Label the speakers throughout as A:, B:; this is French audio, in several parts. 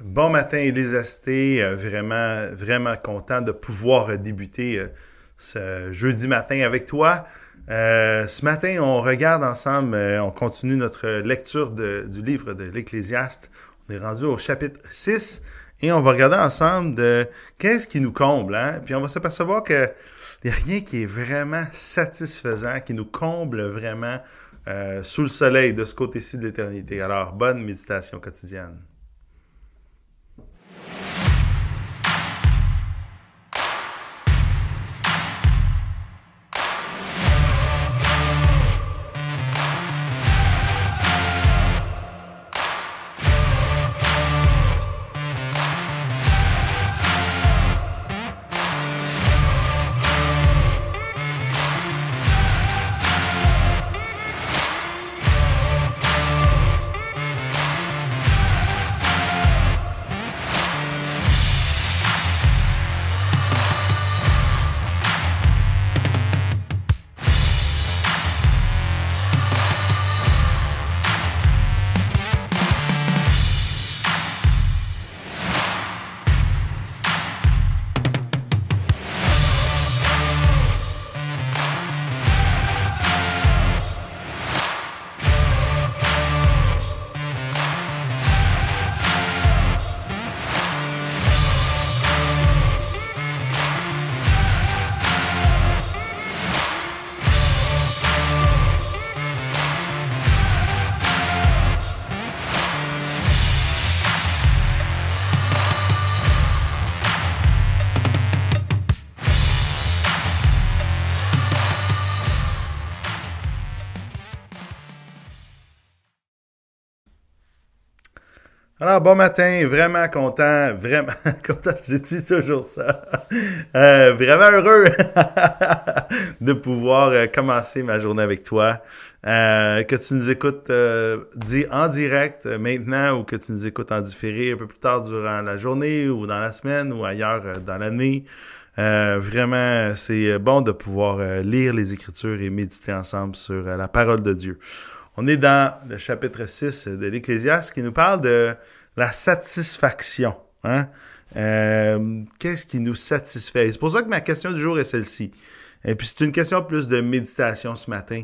A: Bon matin, Elisasté. Euh, vraiment, vraiment content de pouvoir débuter euh, ce jeudi matin avec toi. Euh, ce matin, on regarde ensemble, on continue notre lecture du livre de l'Ecclésiaste. On est rendu au chapitre 6 et on va regarder ensemble de qu'est-ce qui nous comble. Hein? Puis on va s'apercevoir qu'il n'y a rien qui est vraiment satisfaisant, qui nous comble vraiment sous le soleil de ce côté-ci de l'éternité. Alors, bonne méditation quotidienne. Alors, bon matin, vraiment content, vraiment content, je dis toujours ça. Euh, vraiment heureux de pouvoir euh, commencer ma journée avec toi. Euh, que tu nous écoutes dit en direct maintenant ou que tu nous écoutes en différé un peu plus tard durant la journée ou dans la semaine ou ailleurs dans l'année. vraiment, c'est bon de pouvoir lire les Écritures et méditer ensemble sur la parole de Dieu. On est dans le chapitre 6 de l'Ecclésiaste qui nous parle de la satisfaction. Hein? Euh, qu'est-ce qui nous satisfait? C'est pour ça que ma question du jour est celle-ci. Et puis c'est une question plus de méditation ce matin,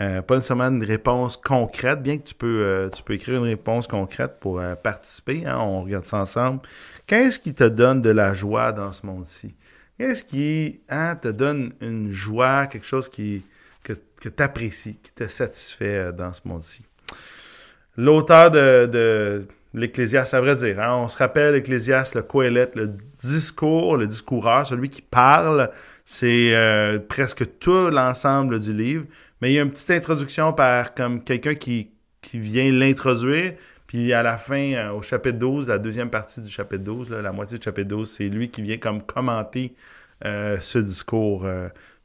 A: euh, pas nécessairement une réponse concrète, bien que tu peux, euh, tu peux écrire une réponse concrète pour participer. Hein? on regarde ça ensemble. Qu'est-ce qui te donne de la joie dans ce monde-ci? Qu'est-ce qui hein, te donne une joie, quelque chose qui, que, tu apprécies, qui te satisfait euh, dans ce monde-ci. L'auteur de, de l'Ecclésiaste, à vrai dire, hein, on se rappelle l'Ecclésiaste, le Coëlette, le discours, le discoureur, celui qui parle, c'est euh, presque tout l'ensemble du livre, mais il y a une petite introduction par comme quelqu'un qui, qui vient l'introduire, puis à la fin, euh, au chapitre 12, la deuxième partie du chapitre 12, la moitié du chapitre 12, c'est lui qui vient comme commenter ce discours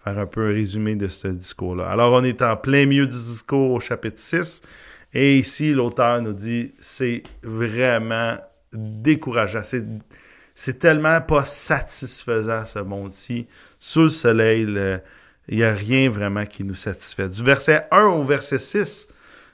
A: faire un peu un résumé de ce discours-là. Alors, on est en plein milieu du discours au chapitre 6. Et ici, l'auteur nous dit, c'est vraiment décourageant. C'est tellement pas satisfaisant, ce monde-ci. Sous le soleil, il n'y a rien vraiment qui nous satisfait. Du verset 1 au verset 6,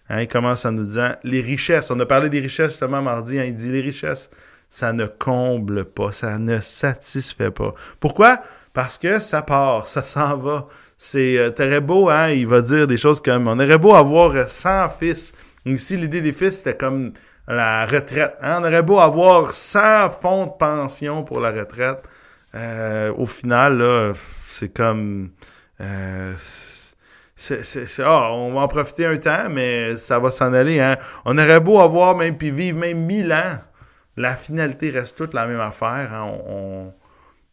A: hein, il commence en nous disant, les richesses, on a parlé des richesses justement mardi, hein, il dit, les richesses, ça ne comble pas, ça ne satisfait pas. Pourquoi? Parce que ça part, ça s'en va. C'est, euh, t'aurais beau, hein, il va dire des choses comme, on aurait beau avoir 100 fils. Ici, l'idée des fils, c'était comme la retraite. Hein? On aurait beau avoir 100 fonds de pension pour la retraite. Euh, au final, là, c'est comme... Euh, c'est, ah, on va en profiter un temps, mais ça va s'en aller. Hein? On aurait beau avoir même, puis vivre même 1000 ans la finalité reste toute la même affaire. Hein.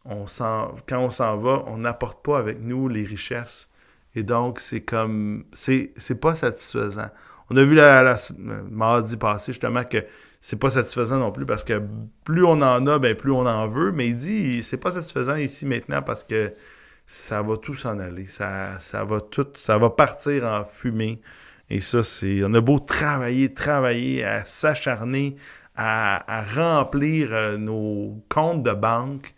A: Quand on s'en va, on n'apporte pas avec nous les richesses. Et donc, c'est comme. C'est pas satisfaisant. On a vu la, la, mardi passé justement que c'est pas satisfaisant non plus parce que plus on en a, ben plus on en veut. Mais il dit c'est pas satisfaisant ici maintenant parce que ça va tout s'en aller. Ça, ça va tout, ça va partir en fumée. Et ça, c'est. On a beau travailler, travailler, à s'acharner, à, remplir euh, nos comptes de banque,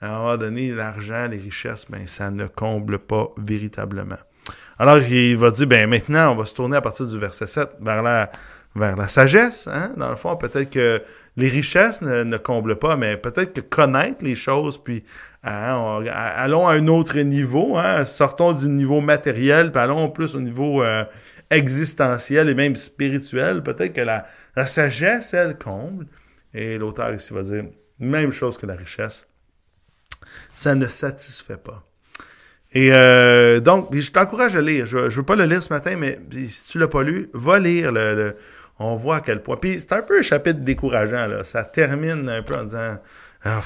A: à un moment l'argent, les richesses, ben, ça ne comble pas véritablement. Alors, il va dire, ben maintenant, on va se tourner à partir du verset 7 vers la, vers la sagesse. Hein? Dans le fond, peut-être que les richesses ne, comblent pas, mais peut-être que connaître les choses, puis hein, allons à un autre niveau, hein? sortons du niveau matériel, puis allons plus au niveau euh, existentiel et même spirituel. Peut-être que la, sagesse, elle, comble. Et l'auteur ici va dire, même chose que la richesse, ça ne satisfait pas. Et euh, donc, je t'encourage à lire. Je ne veux pas le lire ce matin, mais si tu l'as pas lu, va lire le, on voit à quel point. Puis c'est un peu un chapitre décourageant, là. Ça termine un peu en disant. Ah,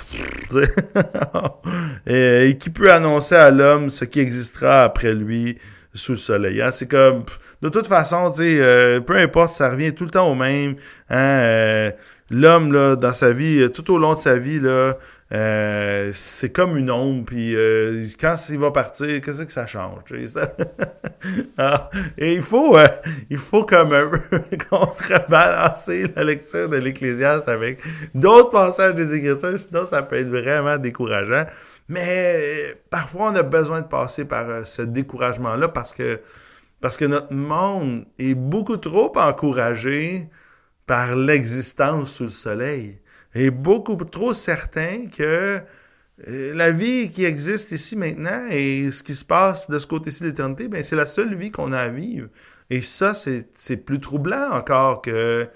A: et, qui peut annoncer à l'homme ce qui existera après lui sous le soleil. Hein? C'est comme, de toute façon, euh, peu importe, ça revient tout le temps au même. Hein? Euh, l'homme, là, dans sa vie, tout au long de sa vie, là, euh, c'est comme une ombre, puis euh, quand il va partir, qu'est-ce que ça change? ah, et il faut, euh, il faut comme contrebalancer la lecture de l'Ecclésiaste avec d'autres passages des Écritures, sinon ça peut être vraiment décourageant. Mais parfois, on a besoin de passer par ce découragement-là parce que, parce que notre monde est beaucoup trop encouragé par l'existence sous le soleil est beaucoup trop certain que euh, la vie qui existe ici maintenant et ce qui se passe de ce côté-ci de l'éternité, ben c'est la seule vie qu'on a à vivre. Et ça, c'est plus troublant encore que,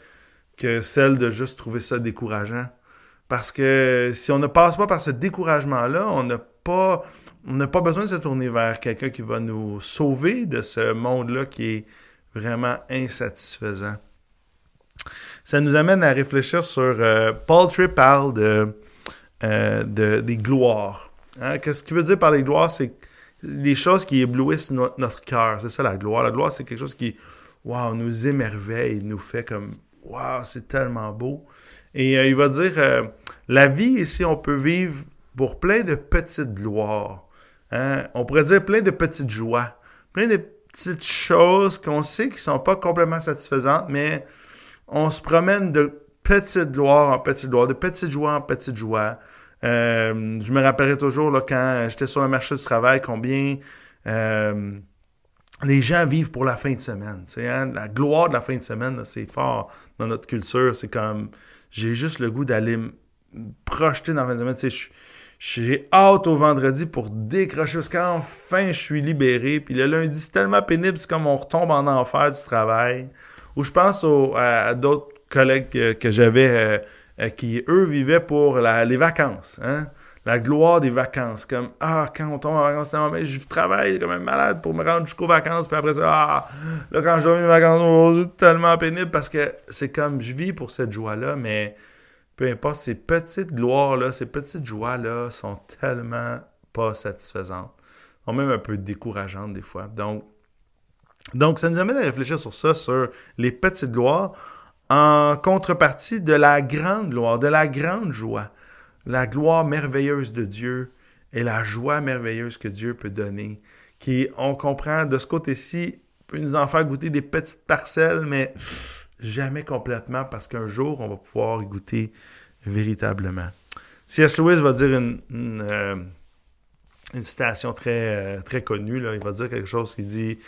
A: que celle de juste trouver ça décourageant. Parce que si on ne passe pas par ce découragement-là, on n'a pas, on n'a pas besoin de se tourner vers quelqu'un qui va nous sauver de ce monde-là qui est vraiment insatisfaisant ça nous amène à réfléchir sur. Euh, Paul Tripp parle de, euh, de, des gloires. Hein? Qu'est-ce qu'il veut dire par les gloires? C'est des choses qui éblouissent notre cœur. C'est ça la gloire. La gloire, c'est quelque chose qui, nous émerveille, nous fait comme, wow, c'est tellement beau. Et euh, il va dire, la vie ici, on peut vivre pour plein de petites gloires. Hein? On pourrait dire plein de petites joies, plein de petites choses qu'on sait qui sont pas complètement satisfaisantes, mais on se promène de petite gloire en petite gloire, de petite joie en petite joie. Euh, je me rappellerai toujours quand j'étais sur le marché du travail, combien euh, les gens vivent pour la fin de semaine. Hein? La gloire de la fin de semaine, c'est fort dans notre culture. C'est comme j'ai juste le goût d'aller me projeter dans la fin de semaine. J'ai hâte au vendredi pour décrocher parce qu'enfin je suis libéré. Puis le lundi, c'est tellement pénible, c'est comme on retombe en enfer du travail. Ou je pense à, d'autres collègues que, j'avais euh, euh, qui, eux, vivaient pour les vacances. Hein? La gloire des vacances. Comme, ah, quand on tombe en vacances, mais je travaille comme un malade pour me rendre jusqu'aux vacances. Puis après ça, ah, là, quand je reviens mes vacances, c'est tellement pénible parce que c'est comme, je vis pour cette joie-là, mais peu importe, ces petites gloires-là, ces petites joies-là sont tellement pas satisfaisantes. Sont même un peu décourageantes des fois. Donc, donc, ça nous amène à réfléchir sur ça, sur les petites gloires, en contrepartie de la grande gloire, de la grande joie, la gloire merveilleuse de Dieu et la joie merveilleuse que Dieu peut donner, qui, on comprend, de ce côté-ci, peut nous en faire goûter des petites parcelles, mais jamais complètement, parce qu'un jour, on va pouvoir y goûter véritablement. C.S. Lewis va dire une, euh, citation très, euh, très connue, il va dire quelque chose qui dit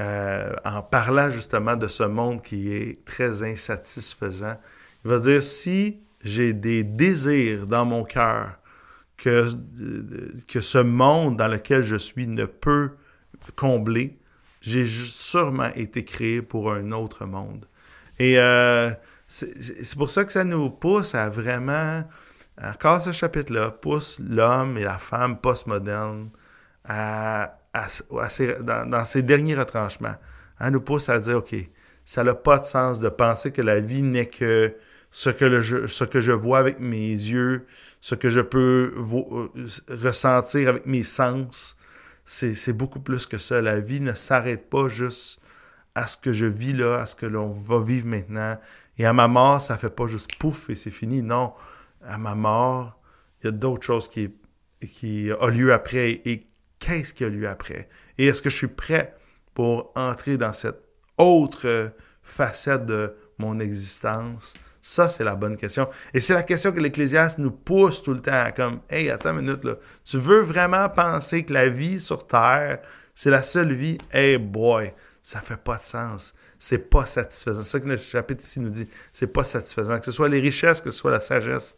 A: euh, en parlant justement de ce monde qui est très insatisfaisant. Il va dire, si j'ai des désirs dans mon cœur que, que ce monde dans lequel je suis ne peut combler, j'ai sûrement été créé pour un autre monde. Et euh, c'est pour ça que ça nous pousse à vraiment, encore ce chapitre-là, pousse l'homme et la femme postmoderne à dans, ces derniers retranchements, elle nous pousse à dire, OK, ça n'a pas de sens de penser que la vie n'est que ce que, ce que je vois avec mes yeux, ce que je peux euh, ressentir avec mes sens. C'est beaucoup plus que ça. La vie ne s'arrête pas juste à ce que je vis là, à ce que l'on va vivre maintenant. Et à ma mort, ça fait pas juste pouf et c'est fini. Non, à ma mort, il y a d'autres choses qui, qui ont lieu après. Et qu'est-ce qu'il y a lieu après? Et est-ce que je suis prêt pour entrer dans cette autre facette de mon existence? Ça, c'est la bonne question. Et c'est la question que l'Ecclésiaste nous pousse tout le temps, comme, hey, attends une minute, là. Tu veux vraiment penser que la vie sur Terre, c'est la seule vie? Hey boy, ça fait pas de sens. C'est pas satisfaisant. C'est ça que notre chapitre ici nous dit. C'est pas satisfaisant. Que ce soit les richesses, que ce soit la sagesse,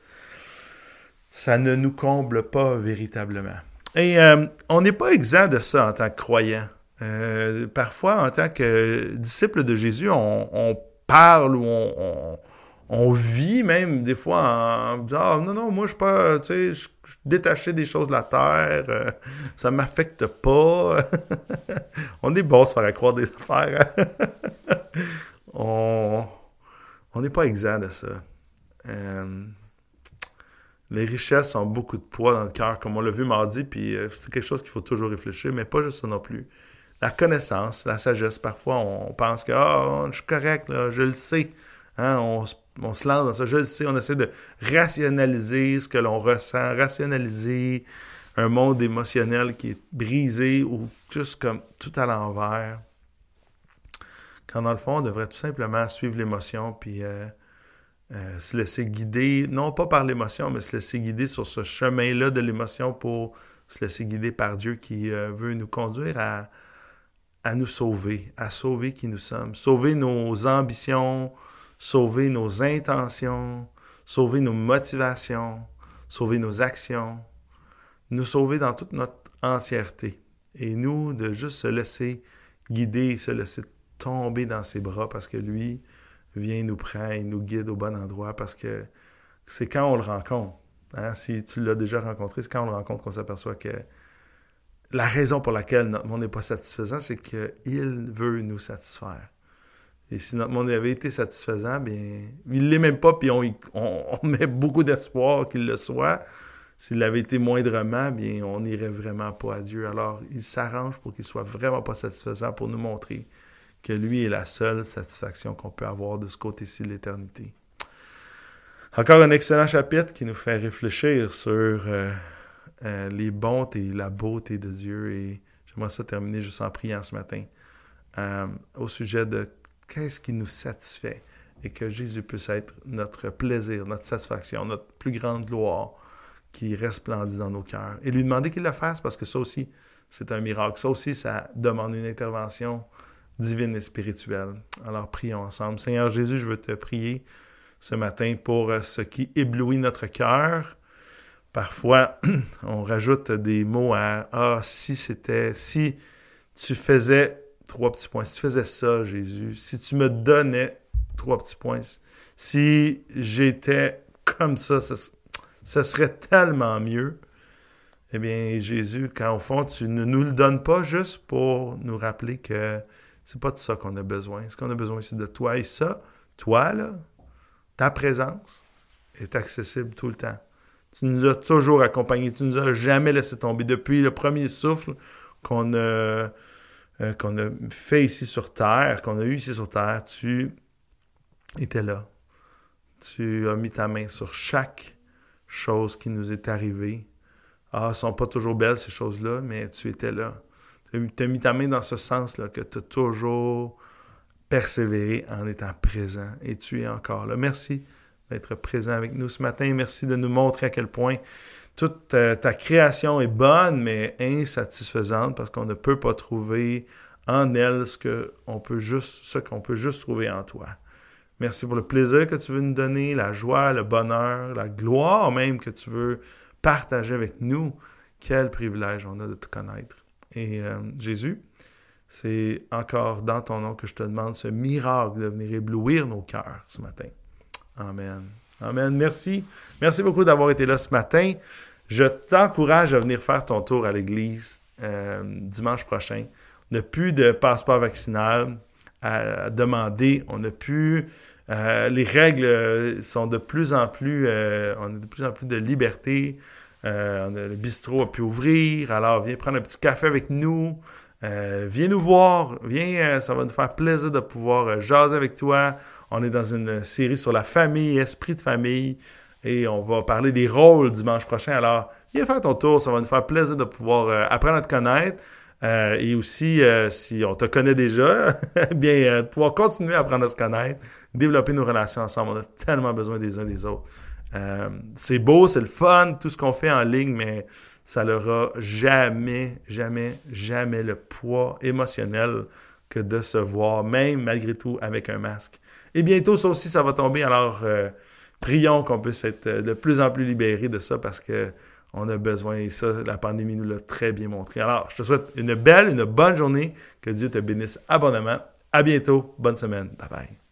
A: ça ne nous comble pas véritablement. Et euh, on n'est pas exempt de ça en tant que croyant. Euh, parfois, en tant que disciple de Jésus, on, parle ou on, vit même des fois en disant ah, non, non, moi je suis pas, tu sais, je détaché des choses de la terre, euh, ça m'affecte pas. on est bon à se faire des affaires. on n'est pas exempt de ça. Euh, les richesses ont beaucoup de poids dans le cœur, comme on l'a vu mardi, puis c'est quelque chose qu'il faut toujours réfléchir, mais pas juste ça non plus la connaissance, la sagesse. Parfois, on pense que ah, je suis correct, je le sais. Hein, on, se lance dans ça, je le sais. On essaie de rationaliser ce que l'on ressent, rationaliser un monde émotionnel qui est brisé ou juste comme tout à l'envers. Quand dans le fond, on devrait tout simplement suivre l'émotion puis euh, euh, se laisser guider, non pas par l'émotion, mais se laisser guider sur ce chemin-là de l'émotion pour se laisser guider par Dieu qui euh, veut nous conduire à, à nous sauver, à sauver qui nous sommes, sauver nos ambitions, sauver nos intentions, sauver nos motivations, sauver nos actions, nous sauver dans toute notre entièreté. Et nous, de juste se laisser guider, se laisser tomber dans ses bras parce que lui vient nous prendre et nous guide au bon endroit parce que c'est quand on le rencontre. Hein, si tu l'as déjà rencontré, c'est quand on le rencontre qu'on s'aperçoit que la raison pour laquelle notre monde n'est pas satisfaisant, c'est qu'il veut nous satisfaire. Et si notre monde avait été satisfaisant, bien, il ne l'est même pas, puis on, met beaucoup d'espoir qu'il le soit. S'il avait été moindrement, bien, on n'irait vraiment pas à Dieu. Alors, il s'arrange pour qu'il soit vraiment pas satisfaisant pour nous montrer que lui est la seule satisfaction qu'on peut avoir de ce côté-ci de l'éternité. Encore un excellent chapitre qui nous fait réfléchir sur euh, euh, les bontés la beauté de Dieu. Et j'aimerais ça terminer juste en priant ce matin euh, au sujet de qu'est-ce qui nous satisfait et que Jésus puisse être notre plaisir, notre satisfaction, notre plus grande gloire qui resplendit dans nos cœurs. Et lui demander qu'il le fasse parce que ça aussi, c'est un miracle. Ça aussi, ça demande une intervention divine et spirituelle. Alors prions ensemble. Seigneur Jésus, je veux te prier ce matin pour ce qui éblouit notre cœur, Parfois, on rajoute des mots à Ah, si c'était, si tu faisais trois petits points, si tu faisais ça, Jésus, si tu me donnais trois petits points, si j'étais comme ça, ce serait tellement mieux. Eh bien, Jésus, quand au fond, tu ne nous le donnes pas juste pour nous rappeler que c'est pas de ça qu'on a besoin. Ce qu'on a besoin, c'est de toi. Et ça, toi, là, ta présence est accessible tout le temps. Tu nous as toujours accompagnés. Tu nous as jamais laissé tomber. Depuis le premier souffle qu'on a, euh, a fait ici sur Terre, qu'on a eu ici sur Terre, tu étais là. Tu as mis ta main sur chaque chose qui nous est arrivée. Ah, elles sont pas toujours belles, ces choses-là, mais tu étais là. Tu as mis ta main dans ce sens-là, que tu as toujours persévéré en étant présent et tu es encore là. Merci d'être présent avec nous ce matin. Merci de nous montrer à quel point toute euh, ta, création est bonne, mais insatisfaisante parce qu'on ne peut pas trouver en elle ce qu'on peut juste, trouver en toi. Merci pour le plaisir que tu veux nous donner, la joie, le bonheur, la gloire même que tu veux partager avec nous. Quel privilège on a de te connaître. Et euh, Jésus, c'est encore dans ton nom que je te demande ce miracle de venir éblouir nos cœurs ce matin. Amen. Amen. Merci. Merci beaucoup d'avoir été là ce matin. Je t'encourage à venir faire ton tour à l'église euh, dimanche prochain. On n'a plus de passeport vaccinal à demander. On n'a plus. Euh, les règles sont de plus en plus. Euh, on a de plus en plus de liberté. le bistrot a pu ouvrir. Alors, viens prendre un petit café avec nous. Viens nous voir. Viens, ça va nous faire plaisir de pouvoir jaser avec toi. On est dans une série sur la famille, esprit de famille, et on va parler des rôles dimanche prochain. Alors, viens faire ton tour, ça va nous faire plaisir de pouvoir euh, apprendre à te connaître. Euh, et aussi, euh, si on te connaît déjà, bien, pouvoir continuer à apprendre à se connaître, développer nos relations ensemble. On a tellement besoin des uns des autres. c'est beau, c'est le fun, tout ce qu'on fait en ligne, mais ça n'aura jamais, jamais, jamais le poids émotionnel que de se voir, même malgré tout avec un masque. Et bientôt, ça aussi, ça va tomber. Alors, euh, prions qu'on puisse être de plus en plus libérés de ça parce que on a besoin, et ça, la pandémie nous l'a très bien montré. Alors, je te souhaite une belle, une bonne journée. Que Dieu te bénisse abondamment. À bientôt. Bonne semaine. Bye bye.